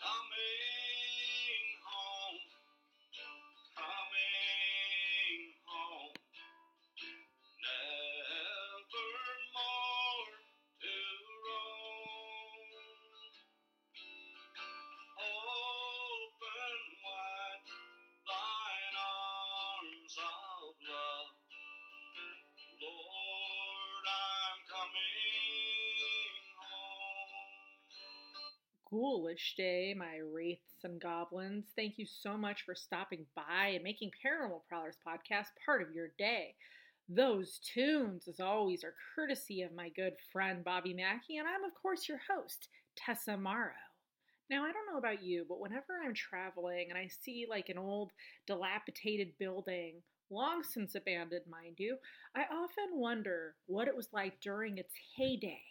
Coming Ghoulish day, my wraiths and goblins. Thank you so much for stopping by and making Paranormal Prowlers podcast part of your day. Those tunes, as always, are courtesy of my good friend Bobby Mackey, and I'm, of course, your host, Tessa Morrow. Now, I don't know about you, but whenever I'm traveling and I see like an old, dilapidated building, long since abandoned, mind you, I often wonder what it was like during its heyday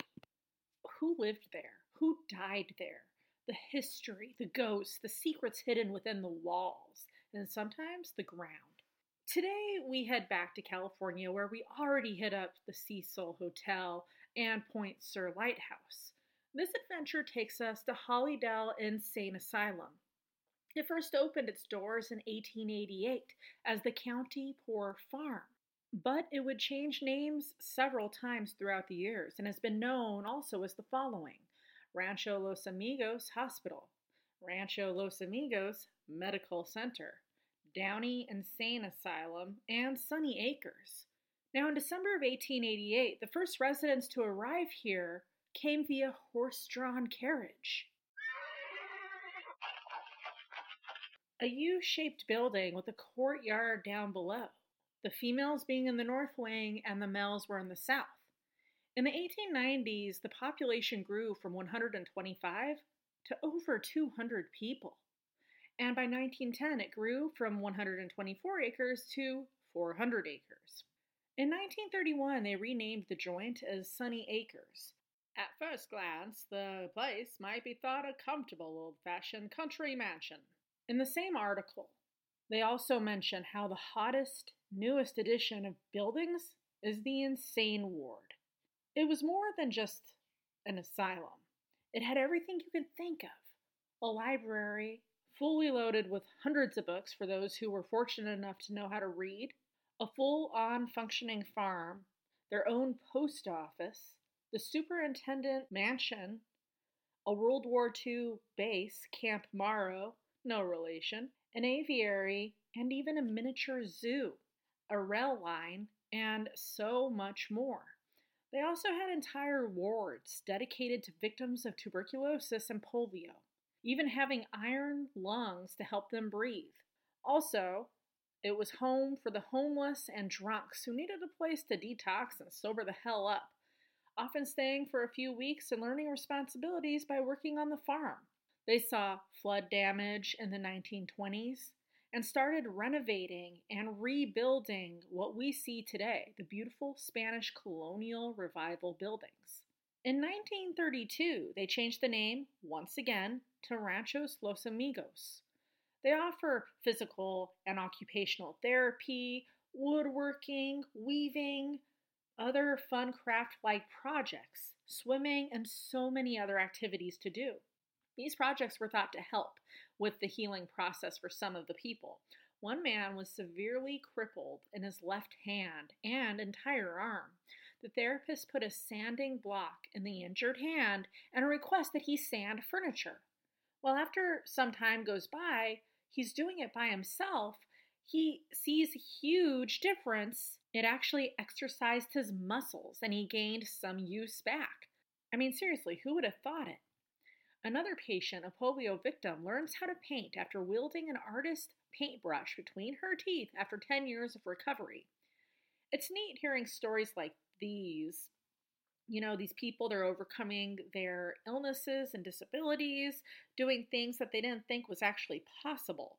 who lived there, who died there, the history, the ghosts, the secrets hidden within the walls, and sometimes the ground. Today, we head back to California where we already hit up the Cecil Hotel and Point Sur Lighthouse. This adventure takes us to Hollydale Insane Asylum. It first opened its doors in 1888 as the County Poor Farm, but it would change names several times throughout the years and has been known also as the following Rancho Los Amigos Hospital, Rancho Los Amigos Medical Center, Downey Insane Asylum, and Sunny Acres. Now, in December of 1888, the first residents to arrive here came via horse drawn carriage. A U shaped building with a courtyard down below, the females being in the north wing and the males were in the south. In the 1890s, the population grew from 125 to over 200 people. And by 1910, it grew from 124 acres to 400 acres. In 1931, they renamed the joint as Sunny Acres. At first glance, the place might be thought a comfortable old fashioned country mansion. In the same article, they also mention how the hottest, newest addition of buildings is the insane ward. It was more than just an asylum, it had everything you could think of a library fully loaded with hundreds of books for those who were fortunate enough to know how to read, a full on functioning farm, their own post office, the superintendent mansion, a World War II base, Camp Morrow, no relation, an aviary, and even a miniature zoo, a rail line, and so much more. They also had entire wards dedicated to victims of tuberculosis and polio, even having iron lungs to help them breathe. Also, it was home for the homeless and drunks who needed a place to detox and sober the hell up, often staying for a few weeks and learning responsibilities by working on the farm. They saw flood damage in the 1920s and started renovating and rebuilding what we see today the beautiful Spanish colonial revival buildings. In 1932, they changed the name once again to Ranchos Los Amigos. They offer physical and occupational therapy, woodworking, weaving, other fun craft like projects, swimming, and so many other activities to do. These projects were thought to help with the healing process for some of the people. One man was severely crippled in his left hand and entire arm. The therapist put a sanding block in the injured hand and a request that he sand furniture. Well, after some time goes by, he's doing it by himself. He sees a huge difference. It actually exercised his muscles and he gained some use back. I mean, seriously, who would have thought it? Another patient, a polio victim, learns how to paint after wielding an artist paintbrush between her teeth after 10 years of recovery. It's neat hearing stories like these. You know, these people, they're overcoming their illnesses and disabilities, doing things that they didn't think was actually possible.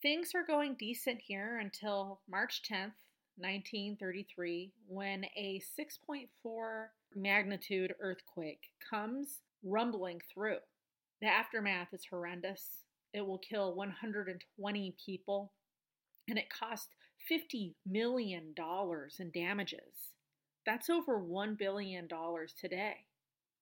Things are going decent here until March 10th, 1933, when a 6.4 magnitude earthquake comes rumbling through. The aftermath is horrendous. It will kill 120 people, and it cost $50 million in damages. That's over $1 billion today.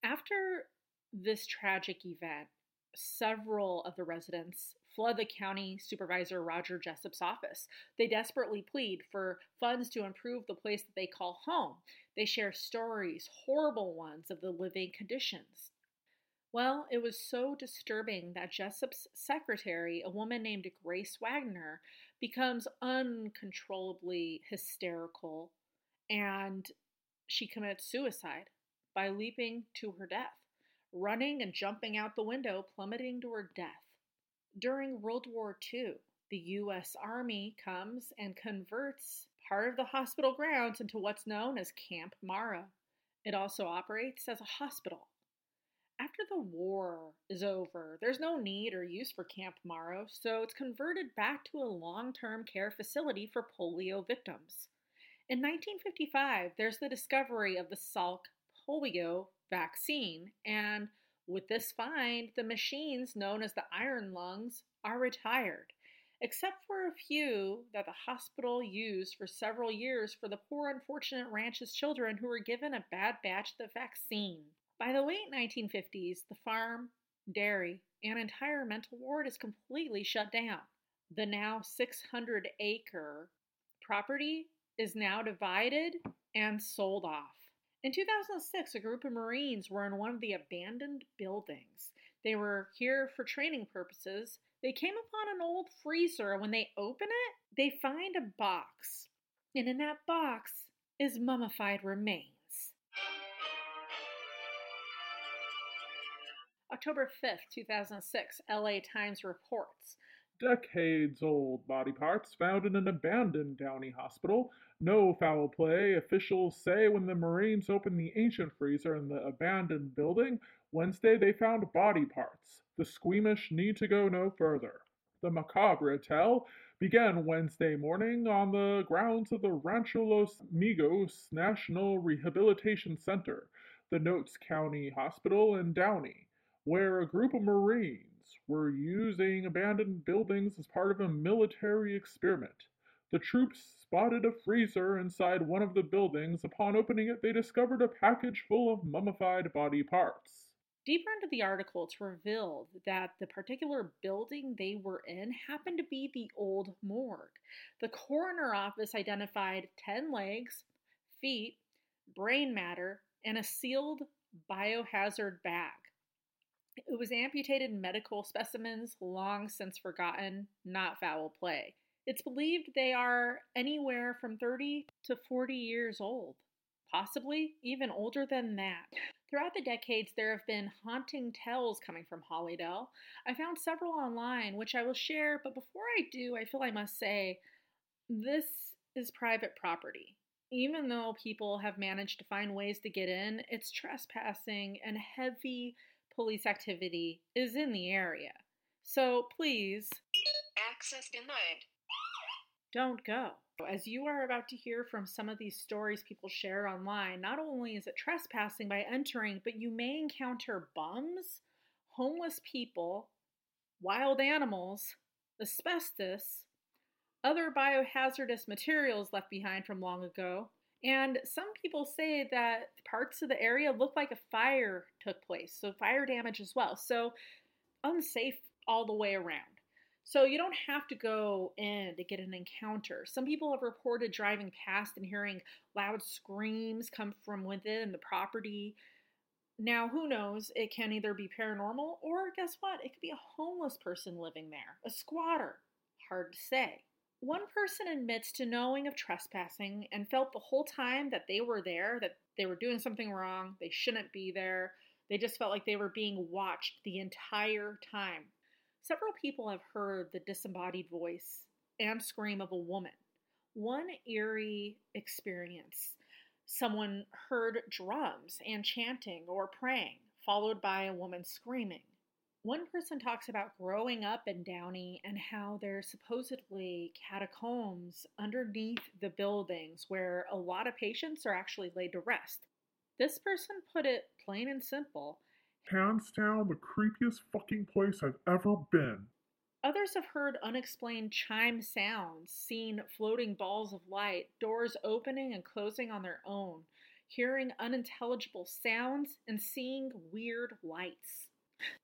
After this tragic event, several of the residents flood the county supervisor Roger Jessup's office. They desperately plead for funds to improve the place that they call home. They share stories, horrible ones, of the living conditions. Well, it was so disturbing that Jessup's secretary, a woman named Grace Wagner, becomes uncontrollably hysterical and she commits suicide by leaping to her death, running and jumping out the window, plummeting to her death. During World War II, the U.S. Army comes and converts part of the hospital grounds into what's known as Camp Mara. It also operates as a hospital. After the war is over, there's no need or use for Camp Mara, so it's converted back to a long term care facility for polio victims. In 1955, there's the discovery of the Salk polio vaccine, and with this find, the machines known as the iron lungs are retired, except for a few that the hospital used for several years for the poor, unfortunate ranch's children who were given a bad batch of the vaccine. By the late 1950s, the farm, dairy, and entire mental ward is completely shut down. The now 600 acre property is now divided and sold off. In 2006, a group of Marines were in one of the abandoned buildings. They were here for training purposes. They came upon an old freezer, and when they open it, they find a box. And in that box is mummified remains. October 5th, 2006, LA Times reports decades old body parts found in an abandoned Downey hospital. No foul play, officials say when the Marines opened the ancient freezer in the abandoned building Wednesday, they found body parts. The squeamish need to go no further. The macabre tale began Wednesday morning on the grounds of the Rancho Los Amigos National Rehabilitation Center, the Notes County Hospital in Downey, where a group of Marines were using abandoned buildings as part of a military experiment. The troops spotted a freezer inside one of the buildings. Upon opening it, they discovered a package full of mummified body parts. Deeper into the article, it's revealed that the particular building they were in happened to be the old morgue. The coroner office identified 10 legs, feet, brain matter, and a sealed biohazard bag. It was amputated medical specimens, long since forgotten, not foul play. It's believed they are anywhere from 30 to 40 years old, possibly even older than that. Throughout the decades, there have been haunting tales coming from Hollydale. I found several online, which I will share, but before I do, I feel I must say this is private property. Even though people have managed to find ways to get in, it's trespassing and heavy police activity is in the area. So please, Access denied. don't go. As you are about to hear from some of these stories people share online, not only is it trespassing by entering, but you may encounter bums, homeless people, wild animals, asbestos, other biohazardous materials left behind from long ago, and some people say that parts of the area look like a fire took place, so fire damage as well. So unsafe all the way around. So you don't have to go in to get an encounter. Some people have reported driving past and hearing loud screams come from within the property. Now, who knows? It can either be paranormal or guess what? It could be a homeless person living there, a squatter. Hard to say. One person admits to knowing of trespassing and felt the whole time that they were there that they were doing something wrong, they shouldn't be there. They just felt like they were being watched the entire time. Several people have heard the disembodied voice and scream of a woman. One eerie experience someone heard drums and chanting or praying, followed by a woman screaming. One person talks about growing up in Downey and how there's supposedly catacombs underneath the buildings where a lot of patients are actually laid to rest. This person put it plain and simple. Hands down, the creepiest fucking place I've ever been. Others have heard unexplained chime sounds, seen floating balls of light, doors opening and closing on their own, hearing unintelligible sounds, and seeing weird lights.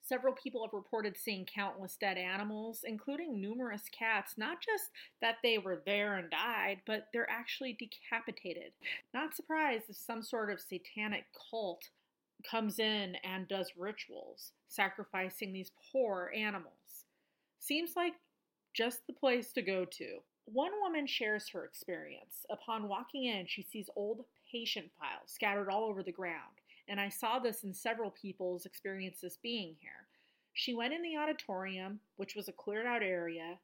Several people have reported seeing countless dead animals, including numerous cats, not just that they were there and died, but they're actually decapitated. Not surprised if some sort of satanic cult comes in and does rituals, sacrificing these poor animals. Seems like just the place to go to. One woman shares her experience. Upon walking in, she sees old patient files scattered all over the ground, and I saw this in several people's experiences being here. She went in the auditorium, which was a cleared out area.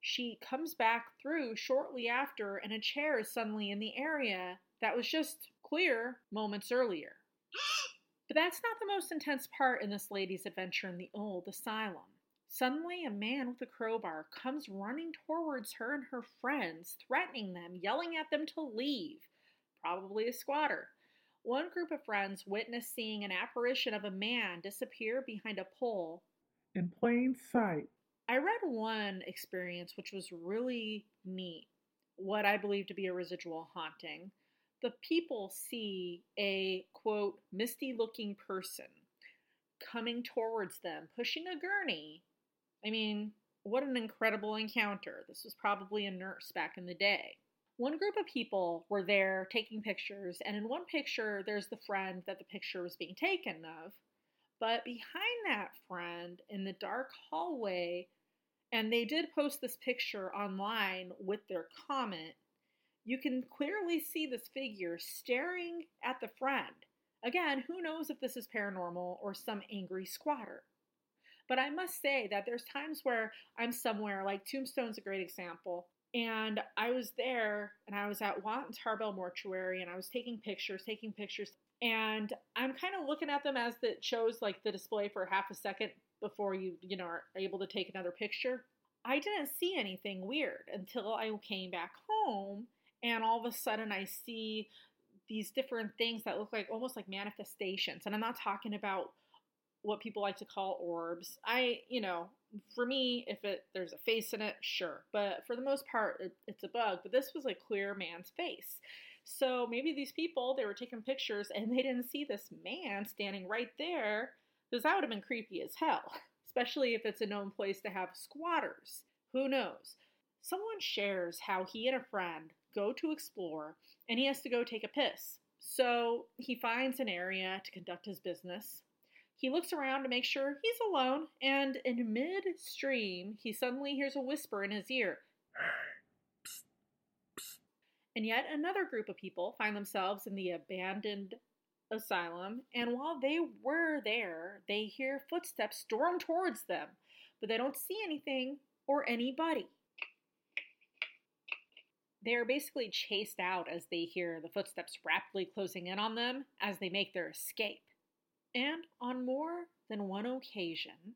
She comes back through shortly after, and a chair is suddenly in the area that was just clear moments earlier. But that's not the most intense part in this lady's adventure in the old asylum. Suddenly, a man with a crowbar comes running towards her and her friends, threatening them, yelling at them to leave. Probably a squatter. One group of friends witnessed seeing an apparition of a man disappear behind a pole. In plain sight. I read one experience which was really neat, what I believe to be a residual haunting. The people see a quote, misty looking person coming towards them, pushing a gurney. I mean, what an incredible encounter. This was probably a nurse back in the day. One group of people were there taking pictures, and in one picture, there's the friend that the picture was being taken of. But behind that friend, in the dark hallway, and they did post this picture online with their comment, you can clearly see this figure staring at the friend. Again, who knows if this is paranormal or some angry squatter. But I must say that there's times where I'm somewhere, like Tombstone's a great example, and I was there and I was at Watt and Tarbell Mortuary and I was taking pictures, taking pictures, and I'm kind of looking at them as it shows like the display for half a second before you, you know, are able to take another picture. I didn't see anything weird until I came back home and all of a sudden I see these different things that look like almost like manifestations. And I'm not talking about what people like to call orbs. I, you know, for me, if it there's a face in it, sure. But for the most part, it, it's a bug. But this was a clear man's face. So maybe these people they were taking pictures and they didn't see this man standing right there, because that would have been creepy as hell. Especially if it's a known place to have squatters. Who knows? Someone shares how he and a friend go to explore and he has to go take a piss. So he finds an area to conduct his business. He looks around to make sure he's alone, and in midstream, he suddenly hears a whisper in his ear. And yet another group of people find themselves in the abandoned asylum, and while they were there, they hear footsteps storm towards them, but they don't see anything or anybody. They are basically chased out as they hear the footsteps rapidly closing in on them as they make their escape. And on more than one occasion,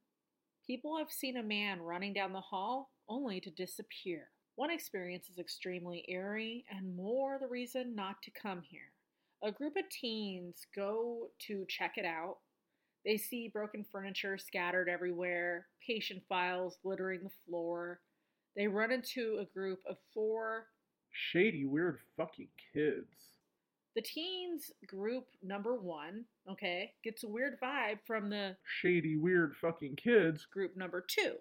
people have seen a man running down the hall only to disappear. One experience is extremely eerie and more the reason not to come here. A group of teens go to check it out. They see broken furniture scattered everywhere, patient files littering the floor. They run into a group of four Shady, weird fucking kids. The teens group number one, okay, gets a weird vibe from the Shady, weird fucking kids. group number two,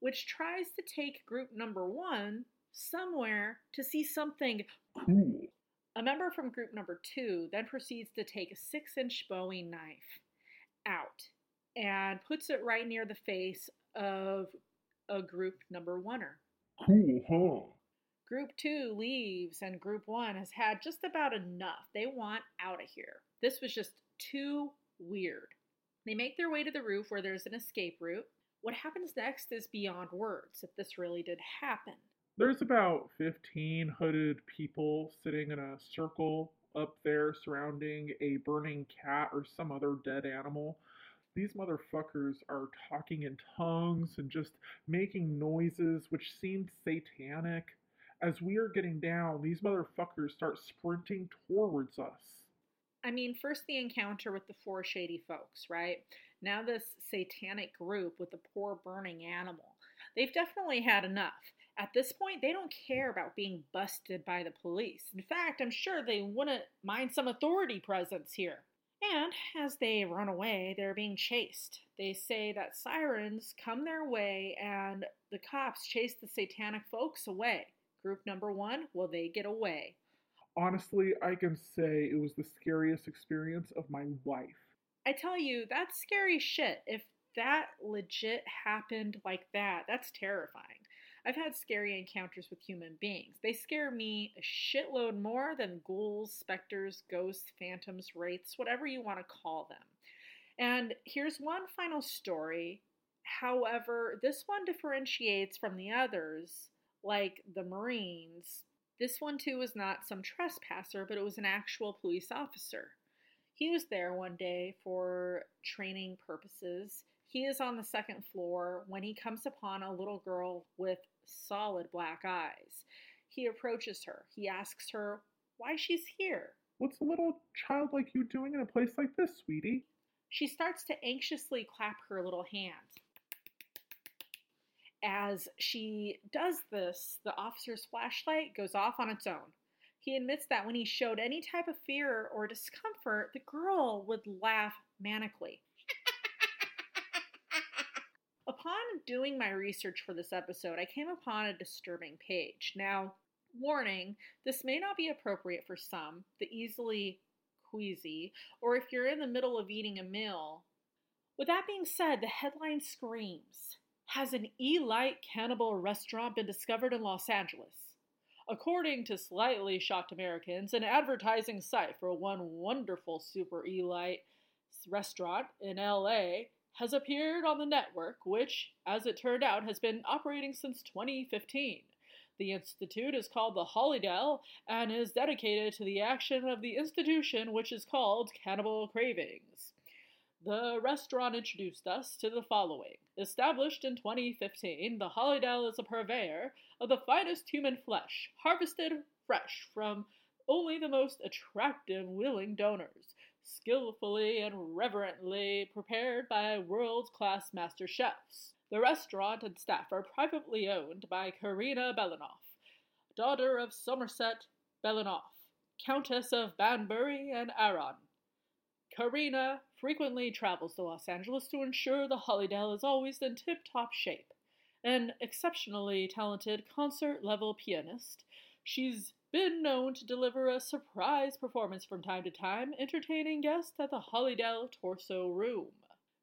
which tries to take group number one somewhere to see something. Cool. A member from group number two then proceeds to take a six inch Bowie knife out and puts it right near the face of a group number oneer. Cool, huh? Group two leaves, and group one has had just about enough. They want out of here. This was just too weird. They make their way to the roof where there's an escape route. What happens next is beyond words if this really did happen. There's about 15 hooded people sitting in a circle up there surrounding a burning cat or some other dead animal. These motherfuckers are talking in tongues and just making noises which seem satanic. As we are getting down, these motherfuckers start sprinting towards us. I mean, first the encounter with the four shady folks, right? Now this satanic group with the poor burning animal. They've definitely had enough. At this point, they don't care about being busted by the police. In fact, I'm sure they wouldn't mind some authority presence here. And as they run away, they're being chased. They say that sirens come their way and the cops chase the satanic folks away. Group number one, will they get away? Honestly, I can say it was the scariest experience of my life. I tell you, that's scary shit. If that legit happened like that, that's terrifying. I've had scary encounters with human beings. They scare me a shitload more than ghouls, specters, ghosts, phantoms, wraiths, whatever you want to call them. And here's one final story. However, this one differentiates from the others, like the Marines. This one, too, was not some trespasser, but it was an actual police officer. He was there one day for training purposes. He is on the second floor when he comes upon a little girl with solid black eyes. He approaches her. He asks her why she's here. What's a little child like you doing in a place like this, sweetie? She starts to anxiously clap her little hands. As she does this, the officer's flashlight goes off on its own. He admits that when he showed any type of fear or discomfort, the girl would laugh manically. Upon doing my research for this episode, I came upon a disturbing page. Now, warning, this may not be appropriate for some, the easily queasy, or if you're in the middle of eating a meal. With that being said, the headline screams Has an E Light cannibal restaurant been discovered in Los Angeles? According to Slightly Shocked Americans, an advertising site for one wonderful Super E Light restaurant in LA has appeared on the network, which, as it turned out, has been operating since 2015. The institute is called the Hollydell and is dedicated to the action of the institution, which is called Cannibal Cravings. The restaurant introduced us to the following. Established in 2015, the Hollydell is a purveyor of the finest human flesh, harvested fresh from only the most attractive willing donors, skillfully and reverently prepared by world class master chefs. The restaurant and staff are privately owned by Karina Belanoff, daughter of Somerset Belanoff, Countess of Banbury and Arran. Karina frequently travels to Los Angeles to ensure the Hollydell is always in tip top shape. An exceptionally talented concert level pianist, she's been known to deliver a surprise performance from time to time, entertaining guests at the Hollydell Torso Room.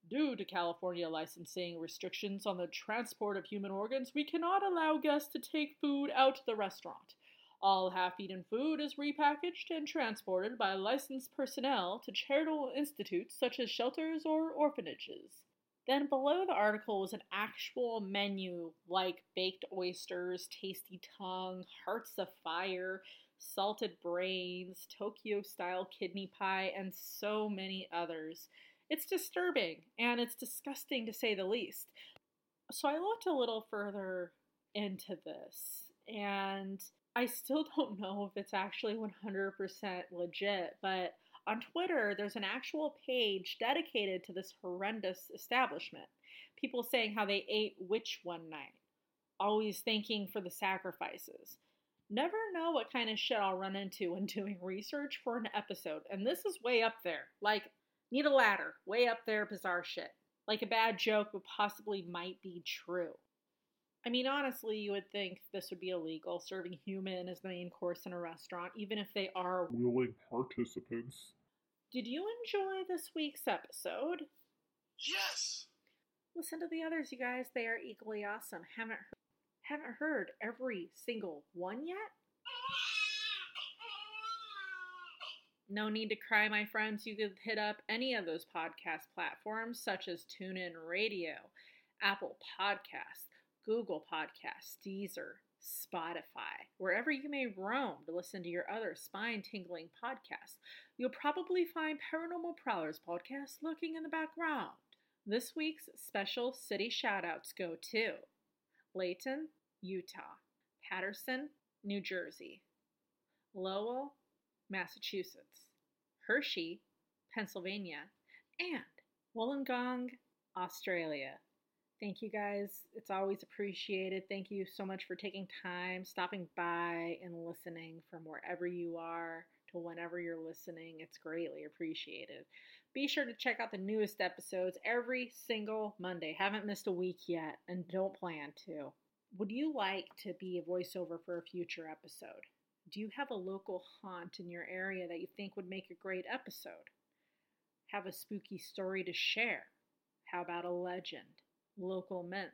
Due to California licensing restrictions on the transport of human organs, we cannot allow guests to take food out to the restaurant. All half eaten food is repackaged and transported by licensed personnel to charitable institutes such as shelters or orphanages. Then below the article was an actual menu like baked oysters, tasty tongue, hearts of fire, salted brains, Tokyo style kidney pie, and so many others. It's disturbing and it's disgusting to say the least. So I looked a little further into this and I still don't know if it's actually 100% legit, but on Twitter, there's an actual page dedicated to this horrendous establishment. People saying how they ate witch one night, always thanking for the sacrifices. Never know what kind of shit I'll run into when doing research for an episode, and this is way up there. Like, need a ladder, way up there, bizarre shit. Like a bad joke, but possibly might be true. I mean, honestly, you would think this would be illegal, serving human as the main course in a restaurant, even if they are. Willing participants. Did you enjoy this week's episode? Yes! Listen to the others, you guys. They are equally awesome. Haven't heard, haven't heard every single one yet? No need to cry, my friends. You could hit up any of those podcast platforms such as TuneIn Radio, Apple Podcasts, Google Podcasts, Deezer, Spotify, wherever you may roam to listen to your other spine tingling podcasts. You'll probably find Paranormal Prowlers podcast lurking in the background. This week's special city shoutouts go to Layton, Utah, Paterson, New Jersey, Lowell, Massachusetts, Hershey, Pennsylvania, and Wollongong, Australia. Thank you guys. It's always appreciated. Thank you so much for taking time, stopping by, and listening from wherever you are to whenever you're listening. It's greatly appreciated. Be sure to check out the newest episodes every single Monday. Haven't missed a week yet and don't plan to. Would you like to be a voiceover for a future episode? Do you have a local haunt in your area that you think would make a great episode? Have a spooky story to share? How about a legend, local myth?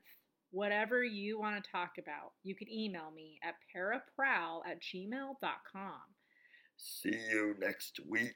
Whatever you want to talk about, you can email me at paraprowl at gmail.com. See you next week.